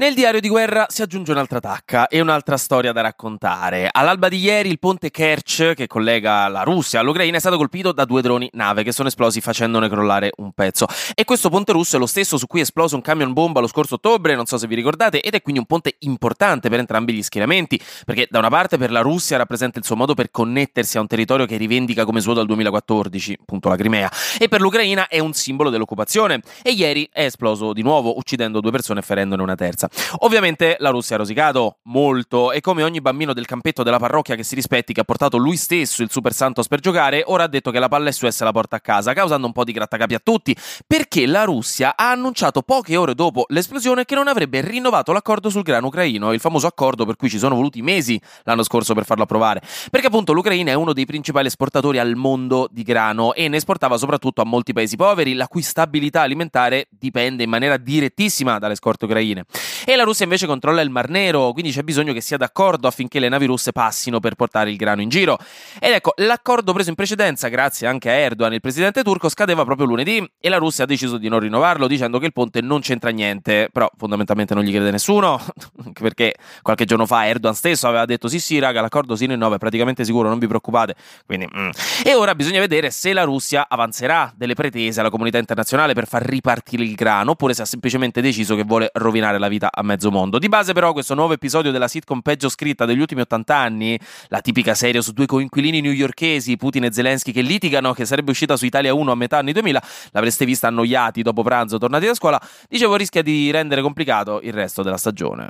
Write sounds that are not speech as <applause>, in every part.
Nel diario di guerra si aggiunge un'altra tacca e un'altra storia da raccontare. All'alba di ieri il ponte Kerch, che collega la Russia all'Ucraina, è stato colpito da due droni nave che sono esplosi facendone crollare un pezzo. E questo ponte russo è lo stesso su cui è esploso un camion bomba lo scorso ottobre, non so se vi ricordate, ed è quindi un ponte importante per entrambi gli schieramenti, perché da una parte per la Russia rappresenta il suo modo per connettersi a un territorio che rivendica come suo dal 2014, appunto la Crimea, e per l'Ucraina è un simbolo dell'occupazione. E ieri è esploso di nuovo, uccidendo due persone e ferendone una terza. Ovviamente la Russia ha rosicato molto e come ogni bambino del campetto della parrocchia che si rispetti, che ha portato lui stesso il Super Santos per giocare, ora ha detto che la palla è sua e se la porta a casa, causando un po' di grattacapi a tutti, perché la Russia ha annunciato poche ore dopo l'esplosione che non avrebbe rinnovato l'accordo sul grano ucraino, il famoso accordo per cui ci sono voluti mesi l'anno scorso per farlo approvare, perché appunto l'Ucraina è uno dei principali esportatori al mondo di grano e ne esportava soprattutto a molti paesi poveri, la cui stabilità alimentare dipende in maniera direttissima dalle scorte ucraine. E la Russia invece controlla il Mar Nero, quindi c'è bisogno che sia d'accordo affinché le navi russe passino per portare il grano in giro. Ed ecco, l'accordo preso in precedenza, grazie anche a Erdogan, il presidente turco, scadeva proprio lunedì e la Russia ha deciso di non rinnovarlo dicendo che il ponte non c'entra niente, però fondamentalmente non gli crede nessuno, <laughs> perché qualche giorno fa Erdogan stesso aveva detto sì sì raga, l'accordo si rinnova, è praticamente sicuro, non vi preoccupate. Quindi, mm. E ora bisogna vedere se la Russia avanzerà delle pretese alla comunità internazionale per far ripartire il grano, oppure se ha semplicemente deciso che vuole rovinare la vita a mezzo mondo. Di base, però, questo nuovo episodio della sitcom peggio scritta degli ultimi 80 anni, la tipica serie su due coinquilini newyorkesi, Putin e Zelensky, che litigano, che sarebbe uscita su Italia 1 a metà anni 2000, l'avreste vista annoiati dopo pranzo, tornati da scuola, dicevo rischia di rendere complicato il resto della stagione.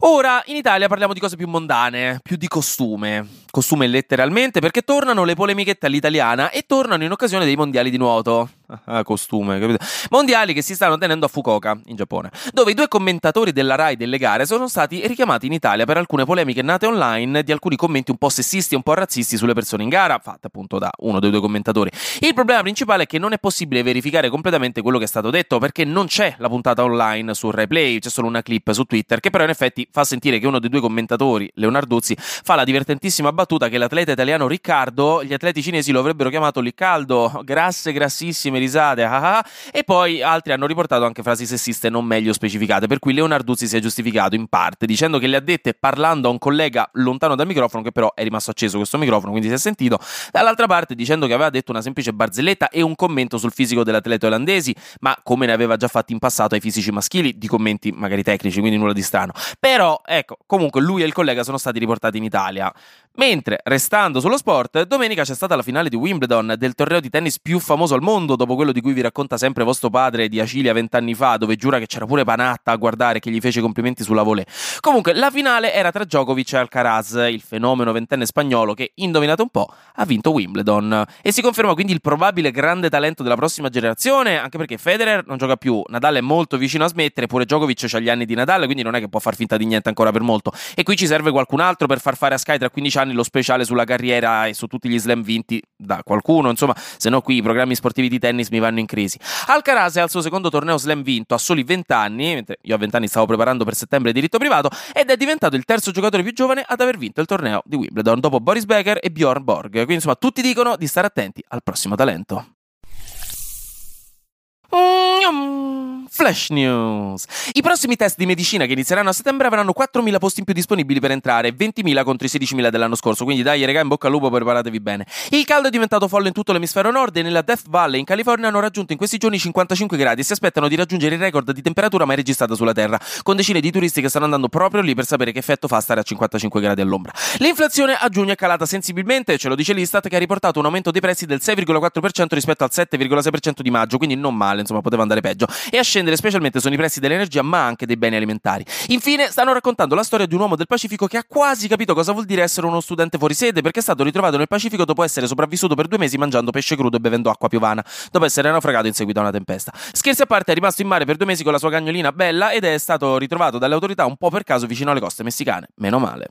Ora in Italia parliamo di cose più mondane, più di costume. Costume letteralmente perché tornano le polemichette all'italiana e tornano in occasione dei mondiali di nuoto. <laughs> Ah, costume, capito? Mondiali che si stanno tenendo a Fukuoka, in Giappone, dove i due commentatori della RAI delle gare sono stati richiamati in Italia per alcune polemiche nate online di alcuni commenti un po' sessisti e un po' razzisti sulle persone in gara, fatte appunto da uno dei due commentatori. Il problema principale è che non è possibile verificare completamente quello che è stato detto perché non c'è la puntata online su RaiPlay, c'è solo una clip su Twitter che però in effetti fa sentire che uno dei due commentatori, Leonarduzzi, fa la divertentissima battuta che l'atleta italiano Riccardo, gli atleti cinesi lo avrebbero chiamato Licaldo, grasse, grassissime risate, ah ah, e poi altri hanno riportato anche frasi sessiste non meglio specificate, per cui Leonarduzzi si è giustificato in parte dicendo che le ha dette parlando a un collega lontano dal microfono, che però è rimasto acceso questo microfono, quindi si è sentito, dall'altra parte dicendo che aveva detto una semplice barzelletta e un commento sul fisico dell'atleta olandesi, ma come ne aveva già fatto in passato ai fisici maschili, di commenti magari tecnici, quindi nulla di strano. Però, ecco, comunque lui e il collega sono stati riportati in Italia. Mentre, restando sullo sport, domenica c'è stata la finale di Wimbledon, del torneo di tennis più famoso al mondo, dopo quello di cui vi racconta sempre vostro padre di Acilia vent'anni fa, dove giura che c'era pure Panatta a guardare che gli fece complimenti sulla volée. Comunque, la finale era tra Djokovic e Alcaraz, il fenomeno ventenne spagnolo che, indovinate un po', ha vinto Wimbledon. E si conferma quindi il probabile grande talento della prossima generazione, anche perché Federer non gioca più, Nadal è molto vicino a smettere, pure Djokovic ha gli anni di Nadal, quindi non è che può far finta di niente ancora per molto. E qui ci serve qualcun altro per far fare a Sky tra 15 anni anni lo speciale sulla carriera e su tutti gli slam vinti da qualcuno, insomma, se no qui i programmi sportivi di tennis mi vanno in crisi. Alcaraz è al suo secondo torneo slam vinto a soli 20 anni, mentre io a 20 anni stavo preparando per settembre diritto privato, ed è diventato il terzo giocatore più giovane ad aver vinto il torneo di Wimbledon dopo Boris Becker e Bjorn Borg. Quindi insomma tutti dicono di stare attenti al prossimo talento. Flash News. I prossimi test di medicina che inizieranno a settembre avranno 4.000 posti in più disponibili per entrare, 20.000 contro i 16.000 dell'anno scorso, quindi dai regà in bocca al lupo, preparatevi bene. Il caldo è diventato folle in tutto l'emisfero nord e nella Death Valley in California hanno raggiunto in questi giorni 55 gradi e si aspettano di raggiungere il record di temperatura mai registrata sulla Terra, con decine di turisti che stanno andando proprio lì per sapere che effetto fa stare a 55 gradi all'ombra. L'inflazione a giugno è calata sensibilmente, ce lo dice l'Istat che ha riportato un aumento dei prezzi del 6,4% rispetto al 7,6% di maggio, quindi non male, insomma poteva andare peggio. E a scendere specialmente sono i prezzi dell'energia, ma anche dei beni alimentari. Infine, stanno raccontando la storia di un uomo del Pacifico che ha quasi capito cosa vuol dire essere uno studente fuori sede, perché è stato ritrovato nel Pacifico dopo essere sopravvissuto per due mesi mangiando pesce crudo e bevendo acqua piovana, dopo essere naufragato in seguito a una tempesta. Scherzi a parte, è rimasto in mare per due mesi con la sua cagnolina bella ed è stato ritrovato dalle autorità un po' per caso vicino alle coste messicane. Meno male.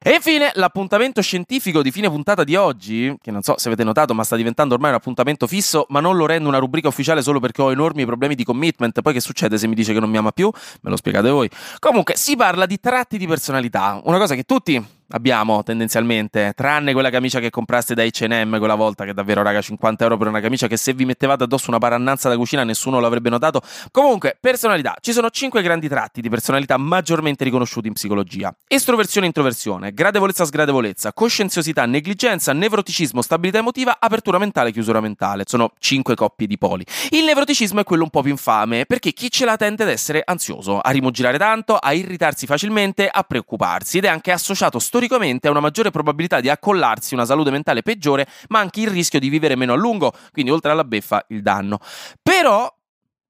E infine l'appuntamento scientifico di fine puntata di oggi, che non so se avete notato ma sta diventando ormai un appuntamento fisso, ma non lo rendo una rubrica ufficiale solo perché ho enormi problemi di commitment, poi che succede se mi dice che non mi ama più? Me lo spiegate voi. Comunque si parla di tratti di personalità, una cosa che tutti abbiamo tendenzialmente, tranne quella camicia che compraste da H&M quella volta, che davvero raga 50 euro per una camicia che se vi mettevate addosso una parannanza da cucina nessuno l'avrebbe notato. Comunque, personalità, ci sono 5 grandi tratti di personalità maggiormente riconosciuti in psicologia. Estroversione introversione, gradevolezza sgradevolezza, coscienziosità, negligenza, nevroticismo, stabilità emotiva, apertura mentale, chiusura mentale. Sono 5 coppie di poli. Il nevroticismo è quello un po' più infame, perché chi ce la tende ad essere ansioso, a rimugirare tanto, a irritarsi facilmente, a preoccuparsi ed è anche associato storicamente storicamente ha una maggiore probabilità di accollarsi una salute mentale peggiore, ma anche il rischio di vivere meno a lungo, quindi oltre alla beffa il danno. Però,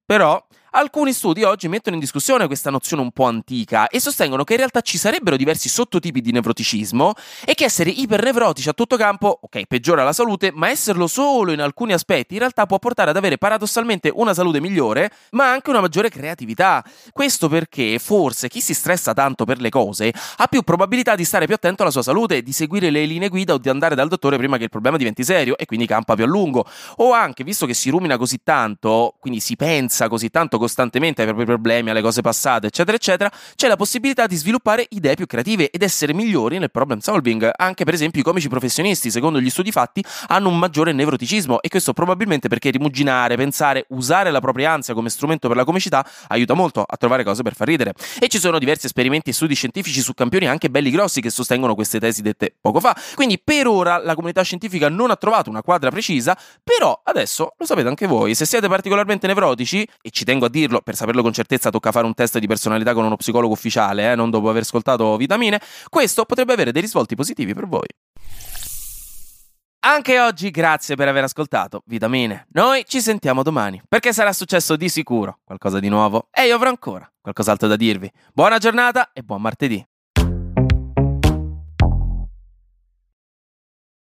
però, Alcuni studi oggi mettono in discussione questa nozione un po' antica e sostengono che in realtà ci sarebbero diversi sottotipi di nevroticismo e che essere ipernevrotici a tutto campo, ok, peggiora la salute, ma esserlo solo in alcuni aspetti in realtà può portare ad avere paradossalmente una salute migliore, ma anche una maggiore creatività. Questo perché forse chi si stressa tanto per le cose ha più probabilità di stare più attento alla sua salute, di seguire le linee guida o di andare dal dottore prima che il problema diventi serio e quindi campa più a lungo. O anche, visto che si rumina così tanto, quindi si pensa così tanto costantemente ai propri problemi, alle cose passate, eccetera, eccetera, c'è la possibilità di sviluppare idee più creative ed essere migliori nel problem solving. Anche per esempio i comici professionisti, secondo gli studi fatti, hanno un maggiore nevroticismo e questo probabilmente perché rimuginare, pensare, usare la propria ansia come strumento per la comicità aiuta molto a trovare cose per far ridere. E ci sono diversi esperimenti e studi scientifici su campioni anche belli grossi che sostengono queste tesi dette poco fa. Quindi per ora la comunità scientifica non ha trovato una quadra precisa, però adesso lo sapete anche voi, se siete particolarmente nevrotici, e ci tengo a dirlo, per saperlo con certezza tocca fare un test di personalità con uno psicologo ufficiale, eh, non dopo aver ascoltato vitamine, questo potrebbe avere dei risvolti positivi per voi. Anche oggi grazie per aver ascoltato Vitamine. Noi ci sentiamo domani, perché sarà successo di sicuro qualcosa di nuovo e io avrò ancora qualcos'altro da dirvi. Buona giornata e buon martedì.